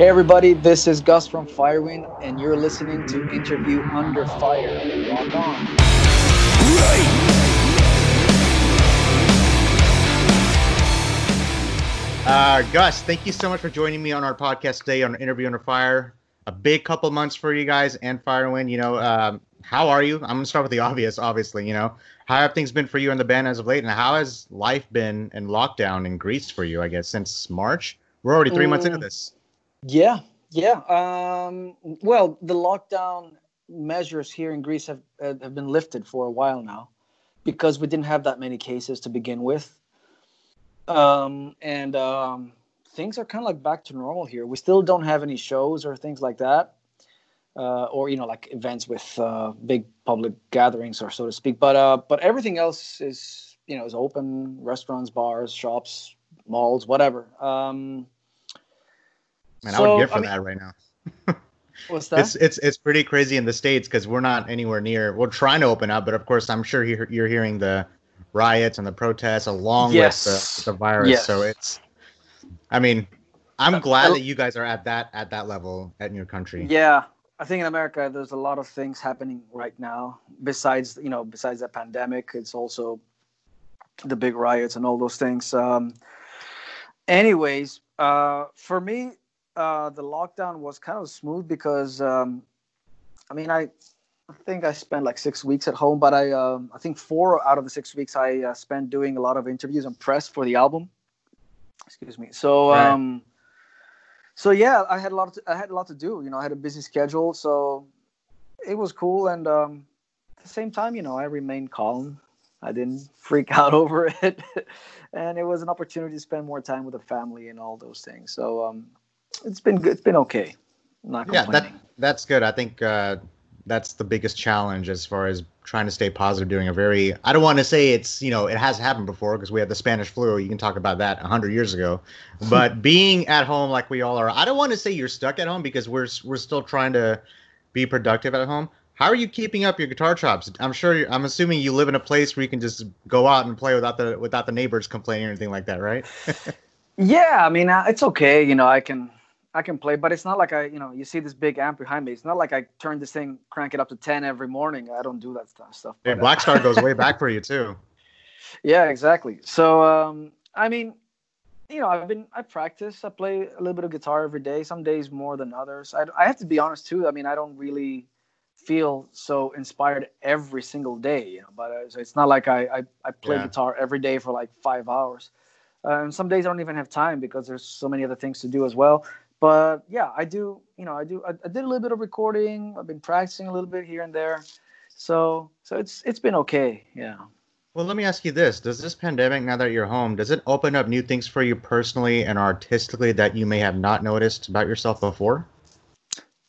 Hey everybody, this is Gus from Firewind, and you're listening to Interview Under Fire. Rock on. Uh, Gus, thank you so much for joining me on our podcast today on Interview Under Fire. A big couple months for you guys and Firewind. You know, um, how are you? I'm gonna start with the obvious, obviously. You know, how have things been for you and the band as of late, and how has life been in lockdown in Greece for you? I guess since March. We're already three months into Mm. this. Yeah, yeah. Um, well, the lockdown measures here in Greece have have been lifted for a while now, because we didn't have that many cases to begin with, um, and um, things are kind of like back to normal here. We still don't have any shows or things like that, uh, or you know, like events with uh, big public gatherings, or so to speak. But uh, but everything else is you know is open: restaurants, bars, shops, malls, whatever. Um, Man, I would give for I mean- that right now. what's that? It's it's it's pretty crazy in the states because we're not anywhere near. We're trying to open up, but of course, I'm sure you're, you're hearing the riots and the protests along Yes. with the, the virus. Yes. So it's, I mean, I'm Uh, glad that you guys are at that at that level at your country. Yeah, I think in America there's a lot of things happening right now. Besides, you know, besides the pandemic, it's also the big riots and all those things. Um, anyways, uh, for me, uh, the lockdown was kind of smooth because, um, I mean, I, I think I spent like six weeks at home, but I, um, I think four out of the six weeks I uh, spent doing a lot of interviews and press for the album. Excuse me. So. Right. Um, so yeah, I had a lot. To, I had a lot to do. You know, I had a busy schedule, so it was cool. And um, at the same time, you know, I remained calm. I didn't freak out over it, and it was an opportunity to spend more time with the family and all those things. So um, it's been good. It's been okay. I'm not Yeah, that that's good. I think uh, that's the biggest challenge as far as trying to stay positive during a very. I don't want to say it's you know it has happened before because we had the Spanish flu. You can talk about that hundred years ago, but being at home like we all are, I don't want to say you're stuck at home because we're we're still trying to be productive at home. How are you keeping up your guitar chops? I'm sure. You're, I'm assuming you live in a place where you can just go out and play without the without the neighbors complaining or anything like that, right? Yeah, I mean, uh, it's okay. You know, I can I can play, but it's not like I, you know, you see this big amp behind me. It's not like I turn this thing, crank it up to ten every morning. I don't do that stuff. stuff Hey, but, uh, Black Star goes way back for you too. Yeah, exactly. So, um, I mean, you know, I've been I practice. I play a little bit of guitar every day. Some days more than others. I, I have to be honest too. I mean, I don't really feel so inspired every single day. You know, but uh, so it's not like I I, I play Yeah. guitar every day for like five hours. Um, some days I don't even have time because there's so many other things to do as well. But yeah, I do. You know, I do. I, I did a little bit of recording. I've been practicing a little bit here and there. So so it's it's been okay. Yeah. Well, let me ask you this: Does this pandemic, now that you're home, does it open up new things for you personally and artistically that you may have not noticed about yourself before?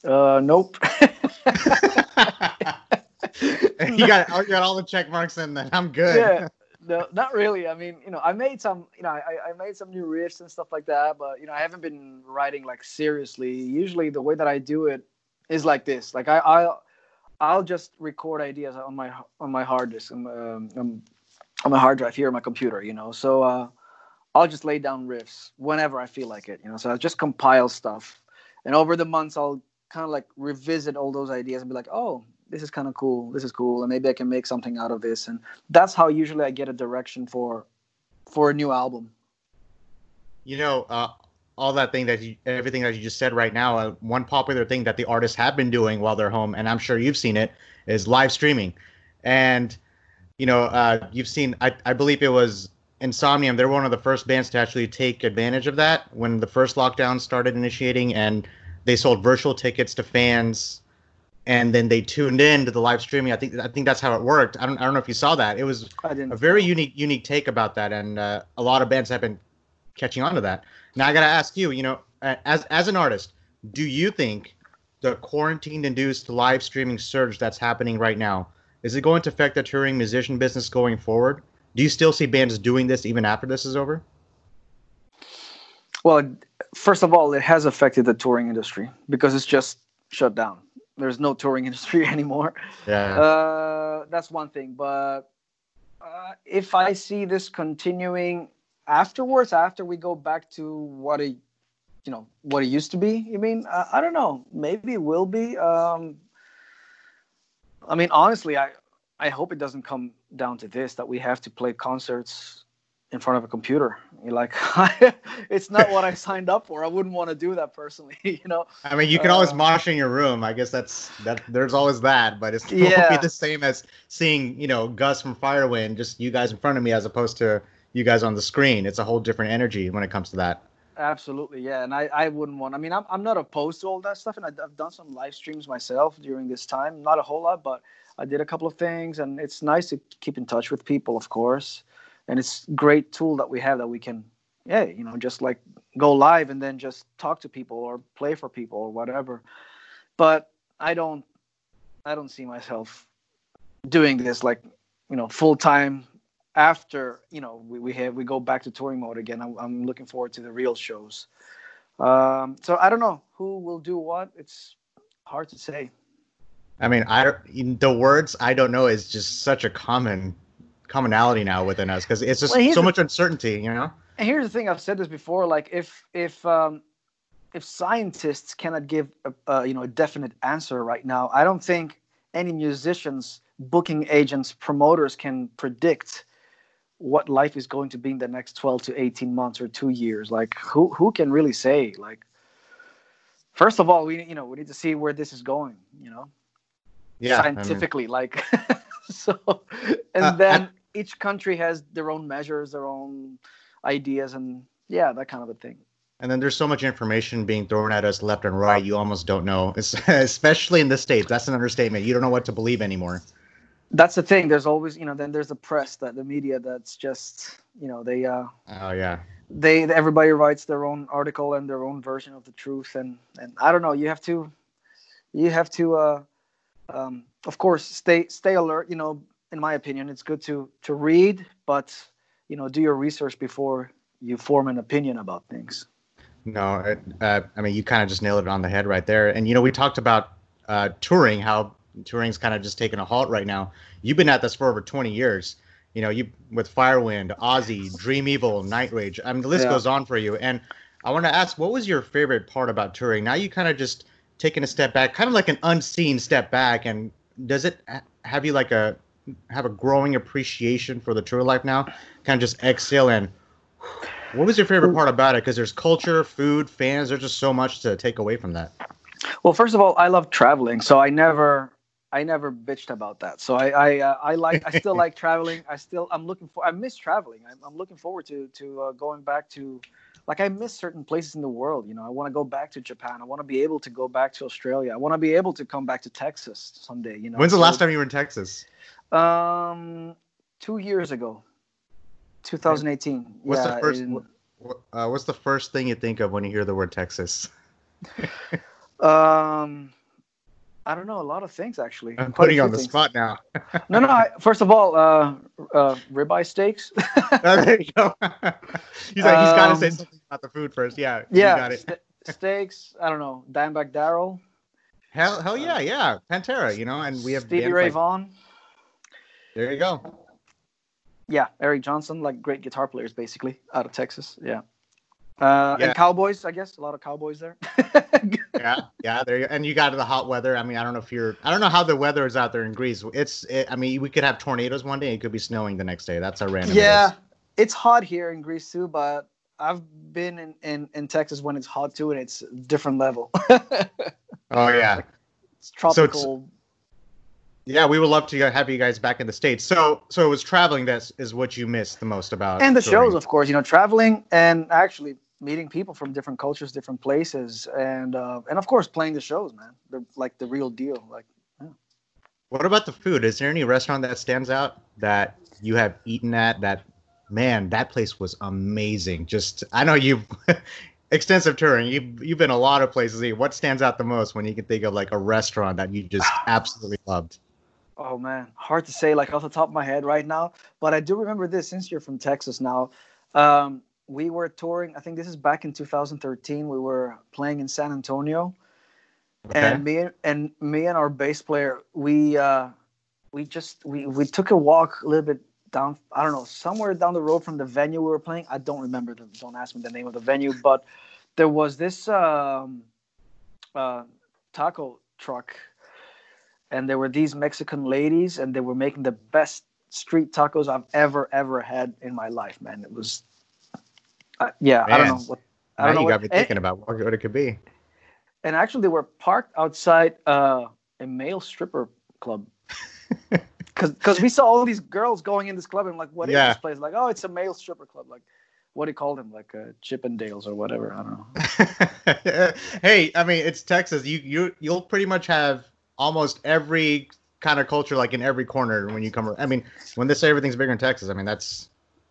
Uh, nope. you got you got all the check marks in that. I'm good. yeah, no, not really. I mean, you know, I made some, you know, I, I made some new riffs and stuff like that, but you know, I haven't been writing like seriously. Usually, the way that I do it is like this. Like I, I'll, I'll just record ideas on my on my hard disk, um, um, on my hard drive here on my computer. You know, so uh, I'll just lay down riffs whenever I feel like it. You know, so I just compile stuff, and over the months, I'll kind of like revisit all those ideas and be like, oh, this is kind of cool. This is cool, and maybe I can make something out of this. And that's how usually I get a direction for for a new album. You know, uh, all that thing that you, everything that you just said right now. Uh, one popular thing that the artists have been doing while they're home, and I'm sure you've seen it, is live streaming. And you know, uh, you've seen. I, I believe it was Insomnium. They're one of the first bands to actually take advantage of that when the first lockdown started initiating, and they sold virtual tickets to fans, and then they tuned in to the live streaming. I think I think that's how it worked. I don't I don't know if you saw that. It was a very unique unique take about that, and uh, a lot of bands have been catching on to that. Now I gotta ask you, you know, as as an artist, do you think the quarantine-induced live streaming surge that's happening right now is it going to affect the touring musician business going forward? Do you still see bands doing this even after this is over? Well, first of all, it has affected the touring industry because it's just shut down. There's no touring industry anymore. Yeah. Uh, that's one thing. But uh, if I see this continuing afterwards, after we go back to what it you know what it used to be. You mean uh, I don't know. Maybe it will be. Um, I mean, honestly, I I hope it doesn't come down to this that we have to play concerts in front of a computer. You're like, it's not what I signed up for. I wouldn't want to do that personally, you know. I mean, you can uh, always mosh in your room. I guess that's that. There's always that, but it's yeah. won't be the same as seeing, you know, Gus from Firewind, just you guys in front of me, as opposed to you guys on the screen. It's a whole different energy when it comes to that. Absolutely, yeah, and I, I wouldn't want. I mean, I'm I'm not opposed to all that stuff, and I've done some live streams myself during this time. Not a whole lot, but I did a couple of things, and it's nice to keep in touch with people, of course and it's great tool that we have that we can yeah you know just like go live and then just talk to people or play for people or whatever. But i don't i don't see myself doing this like you know full time after you know we, we have we go back to touring mode again. I'm, I'm looking forward to the real shows. Um, so i don't know who will do what. It's hard to say. I mean i the words i don't know is just such a common commonality now within us because it's just well, so much uncertainty, you know. And here's the thing: I've said this before. Like, if if um, if scientists cannot give a, you know a definite answer right now, I don't think any musicians, booking agents, promoters can predict what life is going to be in the next 12 to 18 months or two years. Like, who who can really say? Like, first of all, we you know we need to see where this is going. You know, yeah, scientifically, I mean... like. so, and uh, then each country has their own measures, their own ideas, and yeah, that kind of a thing. And then there's so much information being thrown at us left and right, you almost don't know. especially in the states, that's an understatement. You don't know what to believe anymore. That's the thing. There's always, you know, then there's the press, that the media, that's just, you know, they. uh Oh yeah. They everybody writes their own article and their own version of the truth, and and I don't know. You have to, you have to, uh, um, of course, stay stay alert. You know, in my opinion, it's good to to read, but you know, do your research before you form an opinion about things. No, uh, I mean, you kind of just nailed it on the head right there. And you know, we talked about uh, touring, how touring's kind of just taking a halt right now. You've been at this for over 20 years. You know, you with Firewind, Ozzy, Dream Evil, Nightrage. I mean, the list yeah. goes on for you. And I want to ask, what was your favorite part about touring? Now you kind of just taking a step back, kind of like an unseen step back. And does it have you like a have a growing appreciation for the tour life now? Kind of just exhale and. What was your favorite part about it? Because there's culture, food, fans. There's just so much to take away from that. Well, first of all, I love traveling, so I never, I never bitched about that. So I, I, uh, I like, I still like traveling. I still, I'm looking for, I miss traveling. I'm, I'm looking forward to, to uh, going back to, like, I miss certain places in the world. You know, I want to go back to Japan. I want to be able to go back to Australia. I want to be able to come back to Texas someday. You know. When's the last time you were in Texas? Um, two years ago, 2018. What's yeah, the first? In, uh, what's the first thing you think of when you hear the word Texas? um, I don't know. A lot of things actually. I'm putting you on the things. spot now. no, no. I, first of all, uh, uh, ribeye steaks. oh, there you go. he's like, he's got to say um, something about the food first. Yeah. Yeah. got it. St- steaks. I don't know. Dimebag Darrell. Hell, hell yeah, yeah. Pantera, you know, and we have Stevie Ray Vaughan. There you go. Yeah, Eric Johnson, like great guitar players, basically out of Texas. Yeah. Uh, yeah. And Cowboys, I guess a lot of Cowboys there. yeah, yeah, there. You, and you got the hot weather. I mean, I don't know if you're. I don't know how the weather is out there in Greece. It's. It, I mean, we could have tornadoes one day. It could be snowing the next day. That's how random. Yeah, it it's hot here in Greece too, but I've been in, in, in Texas when it's hot too, and it's different level. oh yeah, it's tropical. So it's, yeah, we would love to have you guys back in the states. So, so it was traveling that is what you missed the most about, and the touring. shows, of course. You know, traveling and actually meeting people from different cultures, different places, and uh, and of course playing the shows, man. They're like the real deal. Like, yeah. what about the food? Is there any restaurant that stands out that you have eaten at that? Man, that place was amazing. Just I know you've extensive touring. You've you've been a lot of places. What stands out the most when you can think of like a restaurant that you just absolutely loved? Oh man, hard to say like off the top of my head right now. But I do remember this since you're from Texas now. Um, we were touring. I think this is back in 2013. We were playing in San Antonio, okay. and me and me and our bass player, we uh, we just we we took a walk a little bit down. I don't know somewhere down the road from the venue we were playing. I don't remember the. Don't ask me the name of the venue, but there was this um, uh, taco truck, and there were these Mexican ladies, and they were making the best street tacos I've ever ever had in my life, man. It was, uh, yeah, Man. I don't know what. I Now don't know you what, got me and- thinking about what, what it could be. and actually they were parked outside uh, a male stripper club because we saw all these girls going in this club and I'm like what is Yeah. this place like oh it's a male stripper club like what do you call them like uh, chippendales or whatever i don't know hey, I mean, it's Texas. You you you'll pretty much have almost every kind of culture like in every corner when you come. I mean, when they say everything's bigger in Texas, I mean that's.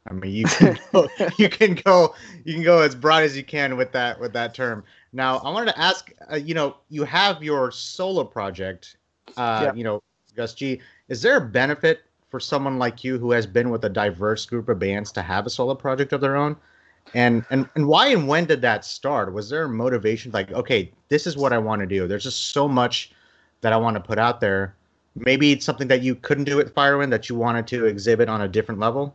I mean, you can go, you can go you can go as broad as you can with that with that term. Now, I wanted to ask. Uh, you know, you have your solo project. Uh, Yeah. You know, Gus G. Is there a benefit for someone like you who has been with a diverse group of bands to have a solo project of their own? And and and why and when did that start? Was there a motivation like, okay, this is what I want to do. There's just so much that I want to put out there. Maybe it's something that you couldn't do at Firewind that you wanted to exhibit on a different level.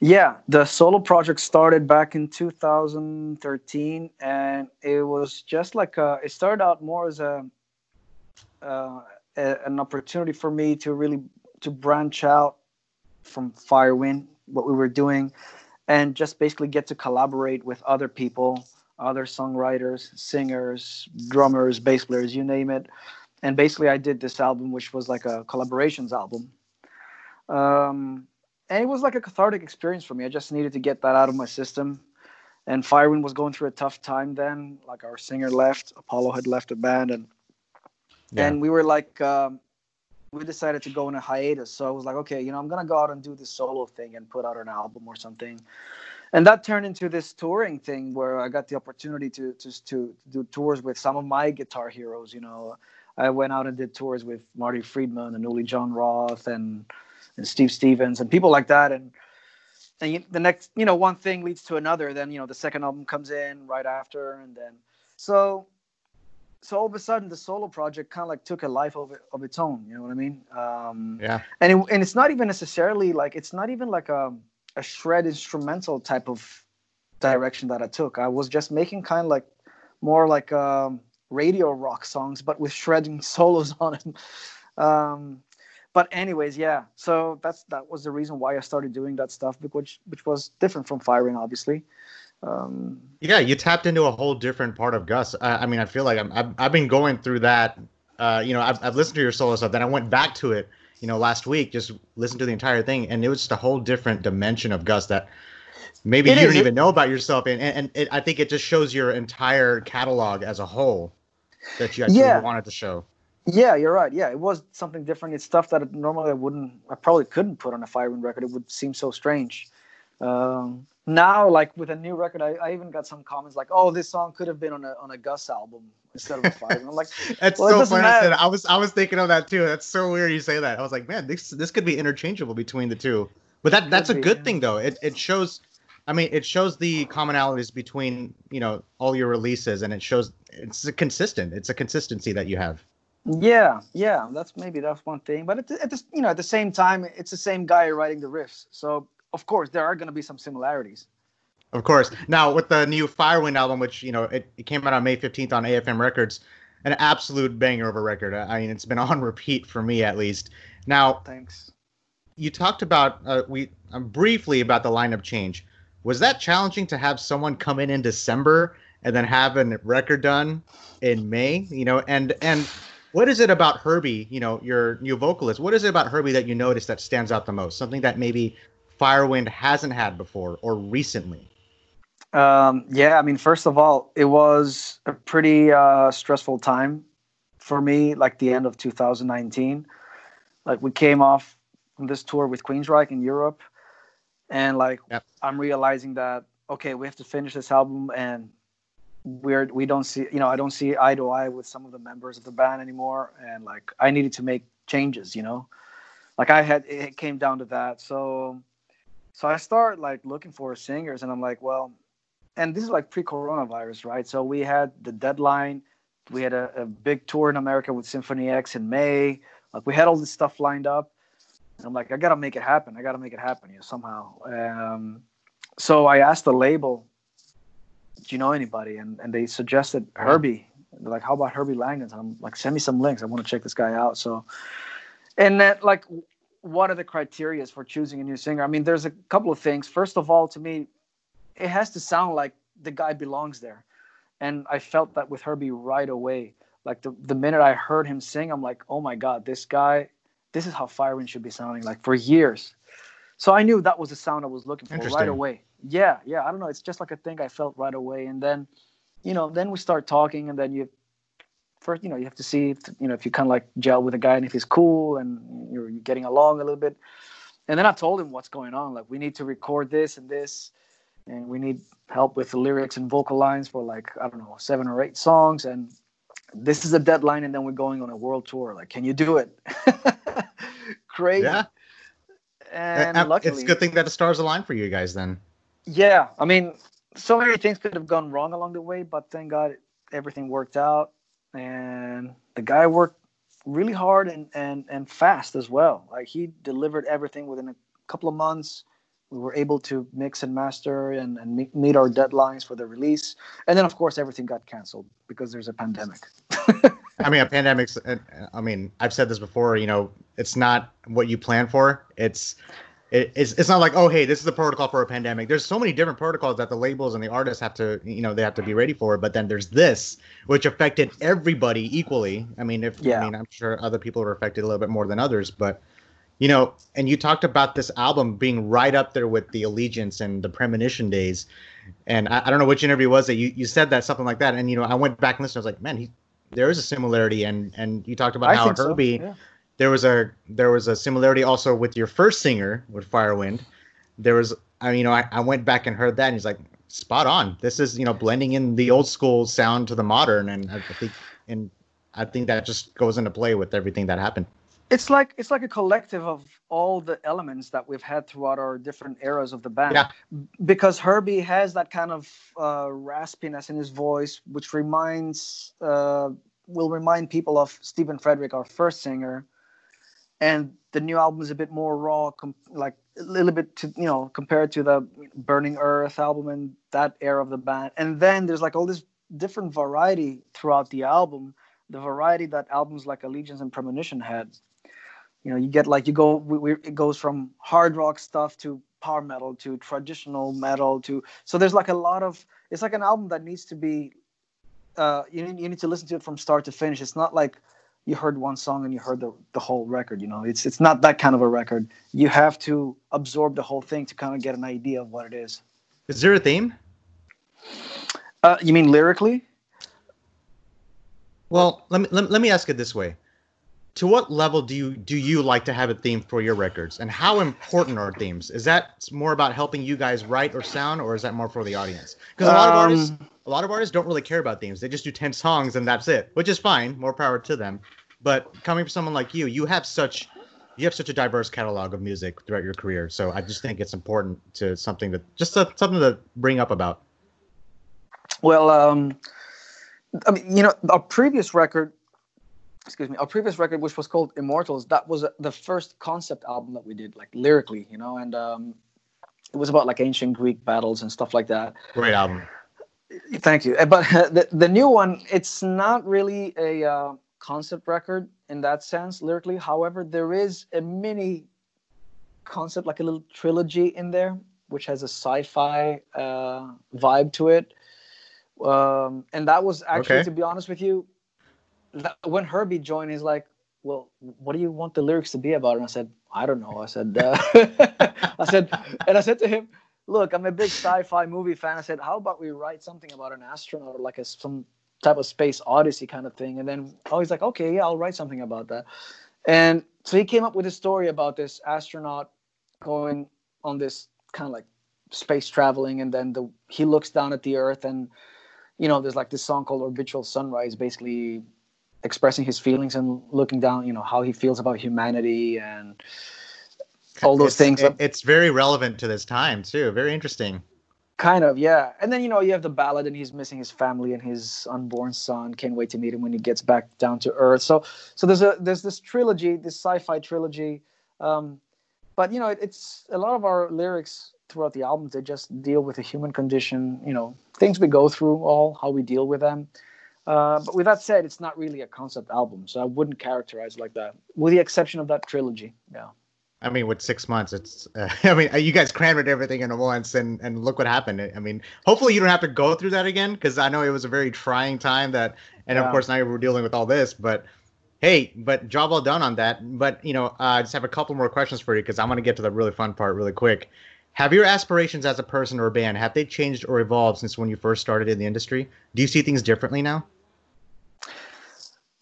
yeah the solo project started back in 2013 and it was just like a, it started out more as a, uh, a an opportunity for me to really to branch out from firewind what we were doing and just basically get to collaborate with other people other songwriters singers drummers bass players you name it. And basically i did this album which was like a collaborations album. Um, and it was like a cathartic experience for me. I just needed to get that out of my system. And firewind was going through a tough time then. Like our singer left apollo had left the band and and we were like um, we decided to go on a hiatus. So i was like okay you know i'm gonna go out and do this solo thing and put out an album or something and that turned into this touring thing where i got the opportunity to just to, do tours with some of my guitar heroes you know. I went out and did tours with marty friedman and uli john roth and and steve stevens and people like that. And and you, the next you know one thing leads to another. Then you know the second album comes in right after and then so so all of a sudden the solo project kind of like took a life of, it, of its own you know what i mean? Um, Yeah. and it, and it's not even necessarily like it's not even like a a shred instrumental type of direction that I took. I was just making kind of like more like um, radio rock songs, but with shredding solos on them. Um, but anyways, yeah. So that's that was the reason why I started doing that stuff, which which was different from Firewind, obviously. Um, Yeah, you tapped into a whole different part of Gus. I, I mean, I feel like I'm, I've, I've been going through that. Uh, you know, I've, I've listened to your solo stuff, then I went back to it, you know, last week, just listened to the entire thing, and it was just a whole different dimension of Gus that maybe It you is. don't even know about yourself, and and, and it, I think it just shows your entire catalog as a whole that you actually Yeah. wanted to show. Yeah, you're right. Yeah, it was something different. It's stuff that normally I wouldn't, I probably couldn't put on a Firewind record. It would seem so strange. Um, now, like with a new record, I, I even got some comments like, "Oh, this song could have been on a on a Gus album instead of a Firewind." I'm like, That's Well, so funny. I, said. I was I was thinking of that too. That's so weird you say that. I was like, man, this this could be interchangeable between the two. But that that's a be, good yeah. thing though. It it shows. I mean, it shows the commonalities between you know all your releases, and it shows it's a consistent. It's a consistency that you have. yeah, yeah, that's maybe that's one thing. But at the, at the you know at the same time, it's the same guy writing the riffs, so of course there are going to be some similarities. Of course. Now with the new Firewind album, which you know it, it came out on May fifteenth on AFM Records, an absolute banger of a record. I mean, it's been on repeat for me at least. Now Thanks. you talked about uh, we um, briefly about the lineup change. Was that challenging to have someone come in in December and then have a record done in May? You know, and and what is it about Herbie? You know, your new vocalist. What is it about Herbie that you notice that stands out the most? Something that maybe Firewind hasn't had before or recently. Um, yeah, I mean, first of all, it was a pretty uh, stressful time for me, like the end of 2019. Like we came off this tour with Queensryche in Europe, and like Yep. I'm realizing that okay, we have to finish this album, and we're we don't see, you know, I don't see eye to eye with some of the members of the band anymore, and like I needed to make changes, you know, like I had it came down to that, so. So I start like looking for singers, and I'm like, well, and this is like pre-coronavirus, right? So we had the deadline. We had a, a big tour in America with Symphony X in May. Like we had all this stuff lined up. And I'm like, I gotta make it happen. I gotta make it happen, you know, somehow. Um, so I asked the label do you know anybody? And and they suggested Herbie. They're like, how about Herbie Langhans? I'm like, send me some links. I want to check this guy out. So, and that like, what are the criterias for choosing a new singer? I mean, there's a couple of things. First of all, to me, it has to sound like the guy belongs there, and I felt that with Herbie right away. Like the the minute I heard him sing, I'm like, oh my god, this guy, this is how Firewind should be sounding. Like for years. So I knew that was the sound I was looking for right away. Yeah, yeah. I don't know. It's just like a thing I felt right away, and then you know, then we start talking, and then you first, you know, you have to see, if, you know, if you kind of like gel with a guy and if he's cool and you're, you're getting along a little bit. And then I told him what's going on. Like, we need to record this and this, and we need help with the lyrics and vocal lines for like I don't know seven or eight songs, and this is a deadline, and then we're going on a world tour. Like, can you do it? Crazy. Yeah. And, and luckily, it's a good thing that the stars align for you guys then. Yeah, I mean, so many things could have gone wrong along the way, but thank God everything worked out. And the guy worked really hard and, and, and fast as well. Like he delivered everything within a couple of months. We were able to mix and master and, and meet, our deadlines for the release. And then, of course, everything got canceled because there's a pandemic. I mean, a pandemic's. I mean, I've said this before. You know, it's not what you plan for. It's it's it's not like oh hey this is the protocol for a pandemic. There's so many different protocols that the labels and the artists have to you know they have to be ready for but then there's this which affected everybody equally. I mean if yeah. i mean i'm sure other people were affected a little bit more than others but you know and you talked about this album being right up there with the allegiance and the premonition days. And i, I don't know which interview was it. You, you said that something like that. And you know i went back and listened. I was like man he there is a similarity. And and you talked about I how herbie so. yeah there was a there was a similarity also with your first singer with Firewind. There was I you know I, I went back and heard that and he's like spot on. This is you know blending in the old school sound to the modern and I think and I think that just goes into play with everything that happened. It's like it's like a collective of all the elements that we've had throughout our different eras of the band. Yeah. Because Herbie has that kind of uh, raspiness in his voice, which reminds uh, will remind people of Stephen Fredrick, our first singer, and the new album is a bit more raw com- like a little bit to you know compared to the burning earth album and that era of the band. And then there's like all this different variety throughout the album the variety that albums like allegiance and premonition had. You know you get like you go we, we, it goes from hard rock stuff to power metal to traditional metal to so there's like a lot of it's like an album that needs to be uh you you need to listen to it from start to finish. It's not like you heard one song and you heard the, the whole record you know? It's it's not that kind of a record. You have to absorb the whole thing to kind of get an idea of what it is. Is there a theme? Uh, you mean lyrically? Well let me let, let me ask it this way. To what level do you do you like to have a theme for your records? And how important are themes? Is that more about helping you guys write or sound or is that more for the audience? Because a lot of artists um, a lot of artists don't really care about themes they just do 10 songs and that's it which is fine more power to them but coming from someone like you you have such you have such a diverse catalog of music throughout your career so i just think it's important to something that just a, something to bring up about well um i mean you know our previous record excuse me, our previous record, which was called Immortals, that was the first concept album that we did, like lyrically, you know, and um, it was about like ancient Greek battles and stuff like that. Great album. Thank you. But the, the new one, it's not really a uh, concept record in that sense, lyrically. However, there is a mini concept, like a little trilogy in there, which has a sci fi uh, vibe to it. Um, and that was actually, okay. to be honest with you, when Herbie joined, he's like, "Well, what do you want the lyrics to be about?" And I said, "I don't know." I said, uh, "I said," and I said to him, "Look, I'm a big sci-fi movie fan." I said, "How about we write something about an astronaut or like a some type of space odyssey kind of thing?" And then oh, he's like, "Okay, yeah, I'll write something about that." And so he came up with a story about this astronaut going on this kind of like space traveling, and then the he looks down at the Earth and you know, there's like this song called Orbital Sunrise, basically expressing his feelings and looking down, you know, how he feels about humanity and all those it's, things. it's very relevant to this time too. Very interesting. Kind of, yeah. And then you know you have the ballad, and he's missing his family and his unborn son. Can't wait to meet him when he gets back down to earth. So, so there's a there's this trilogy, this sci-fi trilogy. Um, but you know, it, it's a lot of our lyrics throughout the albums. They just deal with the human condition. You know, things we go through, all how we deal with them. Uh, but with that said, it's not really a concept album, so I wouldn't characterize it like that, with the exception of that trilogy. Yeah. I mean, with six months, it's. Uh, I mean, you guys crammed everything into once, and and look what happened. I mean, hopefully you don't have to go through that again, because I know it was a very trying time. That, and yeah. of course now we're dealing with all this. But hey, but job well done on that. But you know, uh, I just have a couple more questions for you because I want to get to the really fun part really quick. Have your aspirations as a person or a band have they changed or evolved since when you first started in the industry? Do you see things differently now?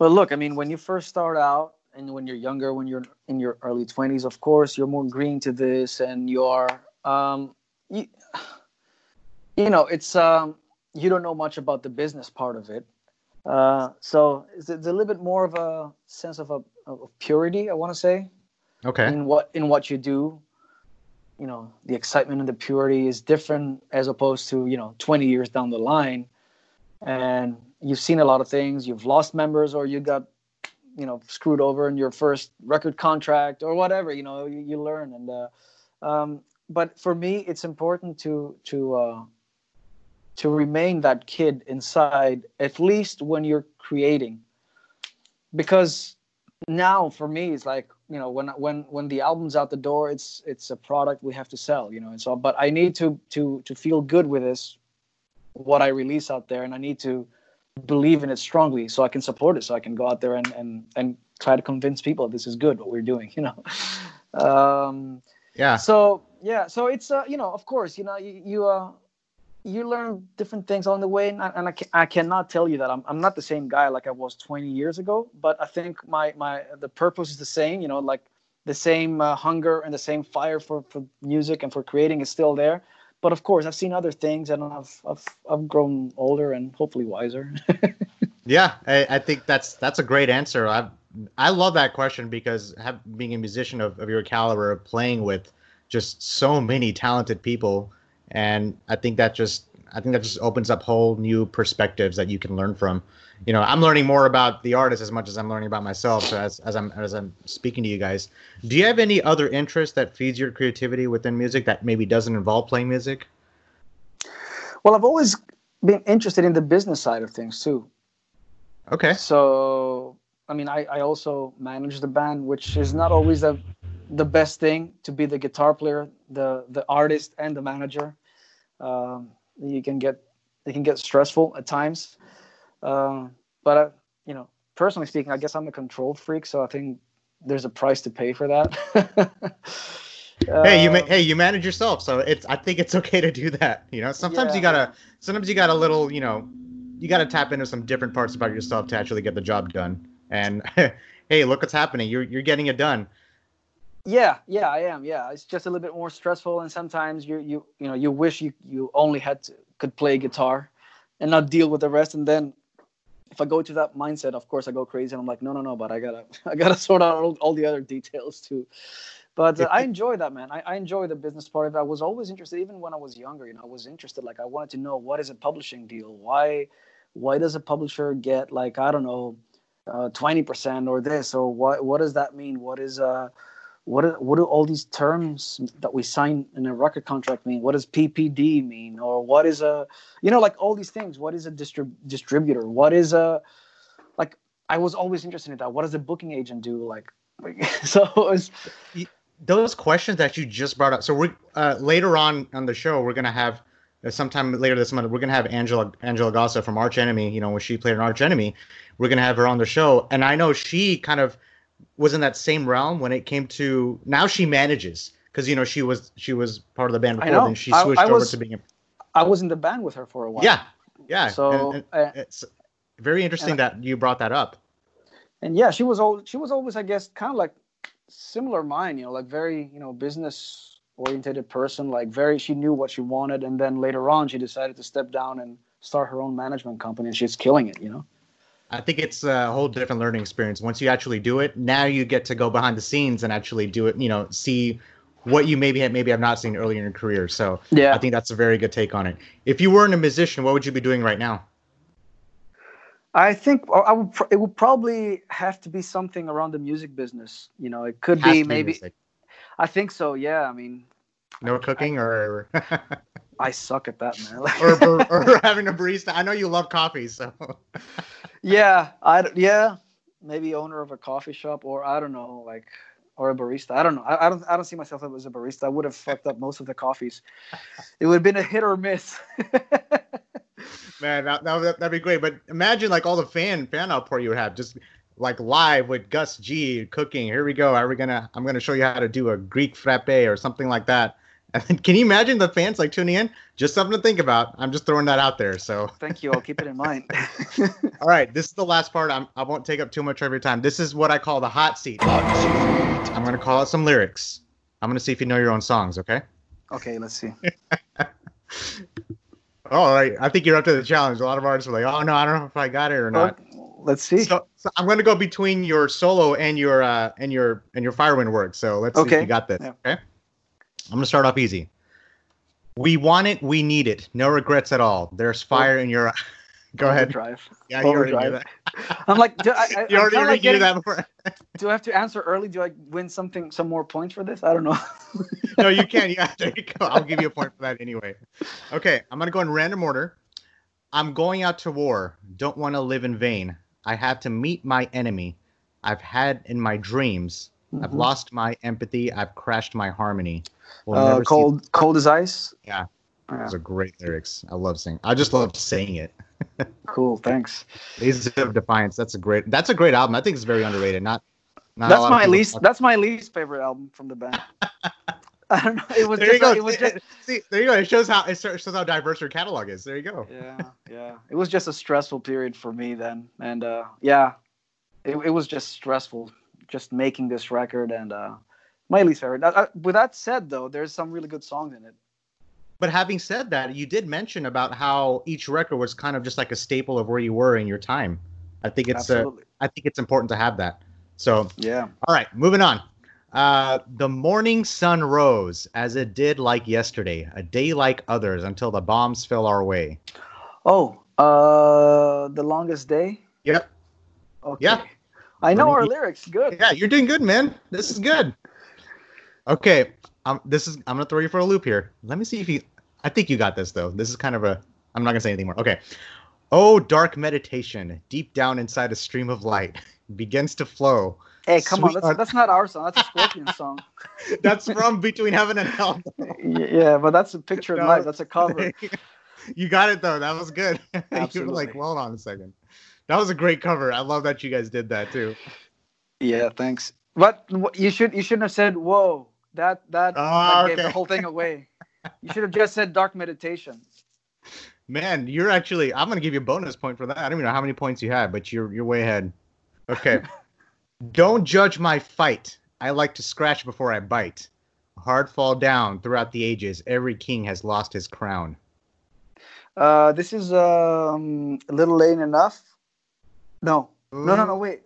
Well, look, I mean, when you first start out, and when you're younger, when you're in your early 20s, of course, you're more green to this, and you're, um, you, you know, it's um, you don't know much about the business part of it, uh, so it's, it's, a little bit more of a sense of a of purity, I want to say. Okay. In what in what you do, you know, the excitement and the purity is different as opposed to you know 20 years down the line, and you've seen a lot of things. You've lost members, or you got you know screwed over in your first record contract or whatever you know you, you learn. And uh, um, but for me it's important to to uh, to remain that kid inside at least when you're creating. Because now for me it's like you know when when when the album's out the door it's it's a product we have to sell you know and so but i need to to to feel good with this what i release out there and i need to believe in it strongly so I can support it so I can go out there and and and try to convince people this is good what we're doing you know? Um yeah. so yeah so it's uh you know of course you know you, you uh you learn different things on the way and, I, and I, can, I cannot tell you that I'm, I'm not the same guy like i was 20 years ago but i think my my the purpose is the same you know like the same uh, hunger and the same fire for for music and for creating is still there but of course, I've seen other things, and I've I've, I've grown older and hopefully wiser. yeah, I, I, think that's that's a great answer. I I love that question because have, being a musician of, of your caliber, playing with just so many talented people, and I think that just I think that just opens up whole new perspectives that you can learn from. You know i'm learning more about the artist as much as i'm learning about myself so as, as i'm as i'm speaking to you guys. Do you have any other interest that feeds your creativity within music that maybe doesn't involve playing music? Well i've always been interested in the business side of things too. Okay. So i mean i, I also manage the band which is not always the the best thing to be the guitar player the the artist and the manager. Um, you can get it can get stressful at times um, but I, you know, personally speaking, I guess I'm a control freak, so I think there's a price to pay for that. hey, you ma- um, hey, you manage yourself, so it's. I think it's okay to do that. You know, sometimes yeah. you gotta. Sometimes you got a little. You know, you gotta tap into some different parts about yourself to actually get the job done. And hey, look what's happening. You're you're getting it done. Yeah, yeah, I am. Yeah, it's just a little bit more stressful, and sometimes you you you know you wish you you only had to could play guitar, and not deal with the rest, and then if I go to that mindset, of course I go crazy and I'm like, no, no, no, but I gotta, I gotta sort out all, all the other details too. But uh, I enjoy that, man. I, I enjoy the business part of it. I was always interested, even when I was younger. You know, I was interested. Like, I wanted to know what is a publishing deal. Why, why does a publisher get like I don't know, uh, twenty uh, percent or this or what? What does that mean? What is uh, what what do all these terms that we sign in a record contract mean? What does PPD mean? Or what is a you know like all these things? What is a distrib- distributor? What is a like? I was always interested in that. What does a booking agent do? Like, so was those questions that you just brought up. So we uh, later on on the show we're gonna have uh, sometime later this month we're gonna have Angela Angela Gossow from Arch Enemy. You know when she played in Arch Enemy, we're gonna have her on the show, and I know she kind of was in that same realm when it came to now she manages because you know she was she was part of the band before and she switched I, I over was, to being a, I was in the band with her for a while. Yeah. Yeah. So and, and it's very interesting that you brought that up. And yeah, she was all she was always I guess kind of like similar mind, you know, like very, you know, business oriented person, like very she knew what she wanted and then later on she decided to step down and start her own management company and she's killing it, you know. I think it's a whole different learning experience. Once you actually do it, now you get to go behind the scenes and actually do it. You know, see what you maybe have, maybe have not seen earlier in your career. So yeah, I think that's a very good take on it. If you weren't a musician, what would you be doing right now? I think I would. It would probably have to be something around the music business. You know, it could be maybe. Music. I think so. Yeah. I mean, No cooking or I suck at that, man. or, or, or having a barista. I know you love coffee, so yeah, I yeah, maybe owner of a coffee shop or I don't know, like or a barista. I don't know. I, I don't I don't see myself as a barista. I would have fucked up most of the coffees. It would have been a hit or miss. man, that, that would- that'd be great. But imagine like all the fan fan outpour you would have just like live with Gus G cooking. Here we go. Are we gonna? I'm gonna show you how to do a Greek frappe or something like that. And can you imagine the fans like tuning in? Just something to think about. I'm just throwing that out there. So. Thank you. I'll keep it in mind. All right, this is the last part. I'm, I won't take up too much of your time. This is what I call the hot seat. I'm going to call out some lyrics. I'm going to see if you know your own songs, okay? okay, let's see. All right, I think you're up to the challenge. A lot of artists are like, oh, no, I don't know if I got it or not. Oh, let's see. So, so I'm going to go between your solo and your uh, and your and your firewind work. So let's see if you got this. Yeah. Okay. I'm going to start off easy. We want it, we need it. No regrets at all. There's fire in your. Go ahead. Drive. Yeah, you already knew that. I'm like, do I, I, You already, already getting- that before. Do I have to answer early? Do I win something, some more points for this? I don't know. no, you can. Yeah, there you go. I'll give you a point for that anyway. Okay, I'm gonna go in random order. I'm going out to war. Don't want to live in vain. I have to meet my enemy. I've had in my dreams. I've Mhm. lost my empathy. I've crashed my harmony. We'll uh, never see- cold, cold as ice. Yeah. Yeah, Those are great lyrics. I love singing. I just love saying it. cool. Thanks. Days of Defiance. That's a great. That's a great album. I think it's very underrated. Not. not That's my least. talk- That's my least favorite album from the band. I don't know. It was There just. it was just. See, there you go. It shows how it shows how diverse your catalog is. There you go. Yeah, yeah. It was just a stressful period for me then, and uh, yeah, it, it was just stressful, just making this record and uh, my least favorite. Uh, with that said, though, there's some really good songs in it. But having said that, you did mention about how each record was kind of just like a staple of where you were in your time. I think it's uh. I think it's important to have that. So, Yeah. all right, moving on. Uh, the morning sun rose as it did like yesterday, a day like others until the bombs fell our way. Oh, uh, the longest day. Yep. Okay. Yeah. I know our lyrics. Good. Yeah, you're doing good, man. This is good. Okay, um, this is I'm gonna throw you for a loop here. Let me see if you. I think you got this though. This is kind of a. I'm not gonna say anything more. Okay. Oh, dark meditation, deep down inside a stream of light, begins to flow. Hey, come on. Sweet That's, on- that's not our song. That's a Scorpion song. That's from Between Heaven and Hell. Yeah, but that's a picture No. of life. That's a cover. you got it though. That was good. you were like, well, hold on a second. That was a great cover. I love that you guys did that too. Yeah, thanks. But you should you shouldn't have said whoa. That that, Ah, that gave the whole thing away. You should have just said dark meditation. Man, you're actually. I'm gonna give you a bonus point for that. I don't even know how many points you had, but you're you're way ahead. Okay. don't judge my fight. I like to scratch before I bite. Hard fall down throughout the ages. Every king has lost his crown. Uh, this is um a little late enough. No, no, no, no. Wait.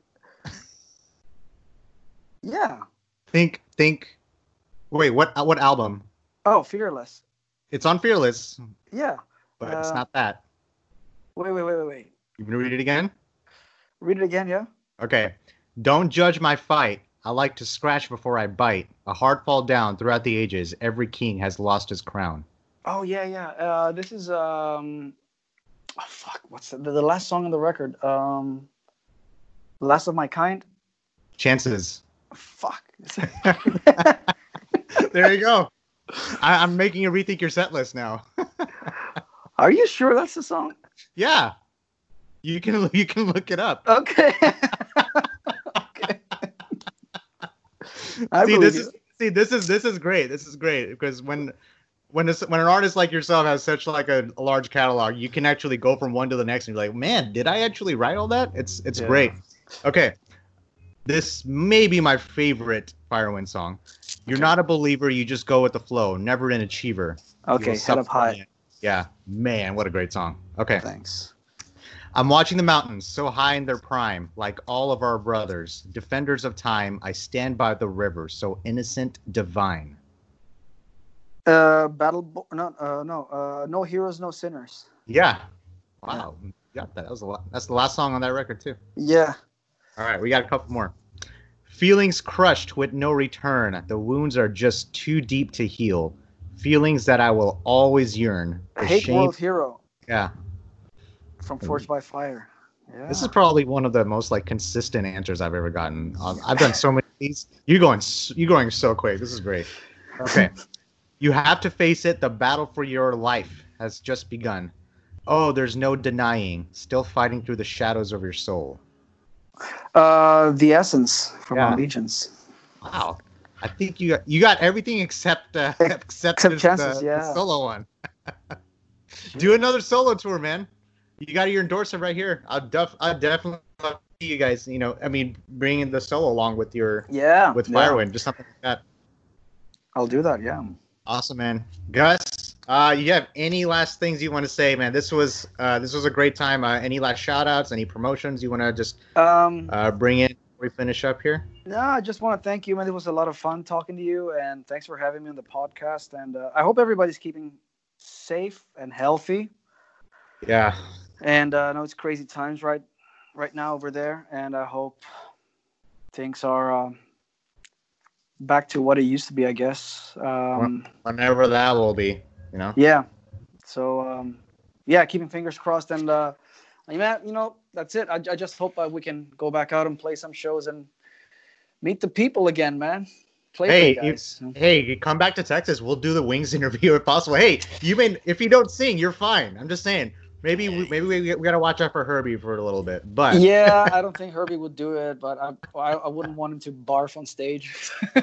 Yeah. Think think. Wait, what what album? Oh, fearless. It's on Fearless, Yeah. but it's Uh, not that. Wait, wait, wait, wait, wait. You can read it again. Read it again. Yeah. Okay. Don't judge my fight. I like to scratch before I bite. A hard fall down throughout the ages. Every king has lost his crown. Oh yeah, yeah. Uh, this is um. Oh fuck! What's the, the last song on the record? Um. Last of my kind. Chances. Fuck. there you go. I, I'm making you rethink your set list now. Are you sure that's the song? yeah. You can you can look it up. Okay. okay. I see this you. is see this is this is great. This is great because when when when an artist like yourself has such like a, a large catalog, you can actually go from one to the next and be like, man, did I actually write all that? It's it's Yeah. great. Okay. This may be my favorite Firewind song. You're Okay. not a believer, you just go with the flow. Never an achiever. Okay, head up high. it. Yeah, man, what a great song. Okay. Thanks. I'm watching the mountains so high in their prime, like all of our brothers, defenders of time. I stand by the river, so innocent, divine. Uh, battle. Bo- no, uh, no, uh, no heroes, no sinners. Yeah. Wow. Got that. That was a lot. That's the last song on that record too. Yeah. All right, we got a couple more. Feelings crushed with no return. The wounds are just too deep to heal. Feelings that I will always yearn. The Hate shame- World Hero Yeah. from Forged by Fire. Yeah. This is probably one of the most like consistent answers I've ever gotten. I've done so many of these. You're going, you're going so quick. This is great. Okay, you have to face it. The battle for your life has just begun. Oh, there's no denying. Still fighting through the shadows of your soul. uh, the Essence from Yeah. Allegiance. Wow. I think you got you got everything except uh, except, Except this, chances, uh, the yeah. solo one. Do another solo tour, man. You got your endorsement right here. I'll def I definitely love to see you guys. You know, I mean, bringing the solo along with your Yeah. with yeah. Firewind, just something like that. I'll do that. Yeah. Awesome, man. Gus, uh, you have any last things you want to say, man? This was uh, this was a great time. Uh, any last shout outs, any promotions you want to just Um, uh, bring in before we finish up here? no, I just want to thank you, man. It was a lot of fun talking to you, and thanks for having me on the podcast. And uh, I hope everybody's keeping safe and healthy. Yeah. And uh, I know it's crazy times right right now over there, and I hope things are uh, back to what it used to be. I guess. Um, Whenever that will be, you know. yeah. So um, yeah, keeping fingers crossed, and uh, mean, you know, that's it. I, I just hope uh, we can go back out and play some shows and meet the people again, man. Play Hey, the you- Hey, come back to Texas. We'll do the wings interview if possible. Hey, you mean if you don't sing, you're fine. I'm just saying. Maybe we, maybe we, we gotta watch out for Herbie for a little bit. But yeah, I don't think Herbie would do it, but I, I, I wouldn't want him to barf on stage.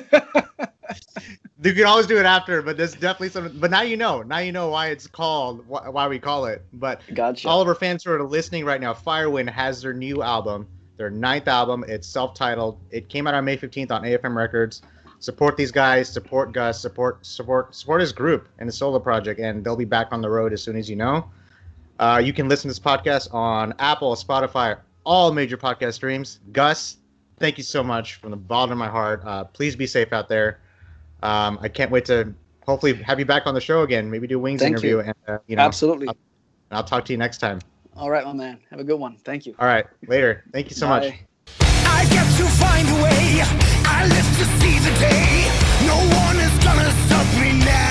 you can always do it after. But there's definitely some. But now you know. Now you know why it's called wh- why we call it. But gotcha. all of our fans who are listening right now, Firewind has their new album, their ninth album. It's self-titled. It came out on May 15th on AFM Records. Support these guys. Support Gus. Support support support his group and his solo project, and they'll be back on the road as soon as you know. Uh, you can listen to this podcast on Apple, Spotify, all major podcast streams. Gus, thank you so much from the bottom of my heart. Uh, please be safe out there. Um, I can't wait to hopefully have you back on the show again. Maybe do a wings Thank interview, you. and uh, you know, Absolutely. I'll, I'll talk to you next time. All right, my man. Have a good one. Thank you. All right, later. Thank you so much. Bye. I got to find a way. I live to see the day. No one is gonna stop me now.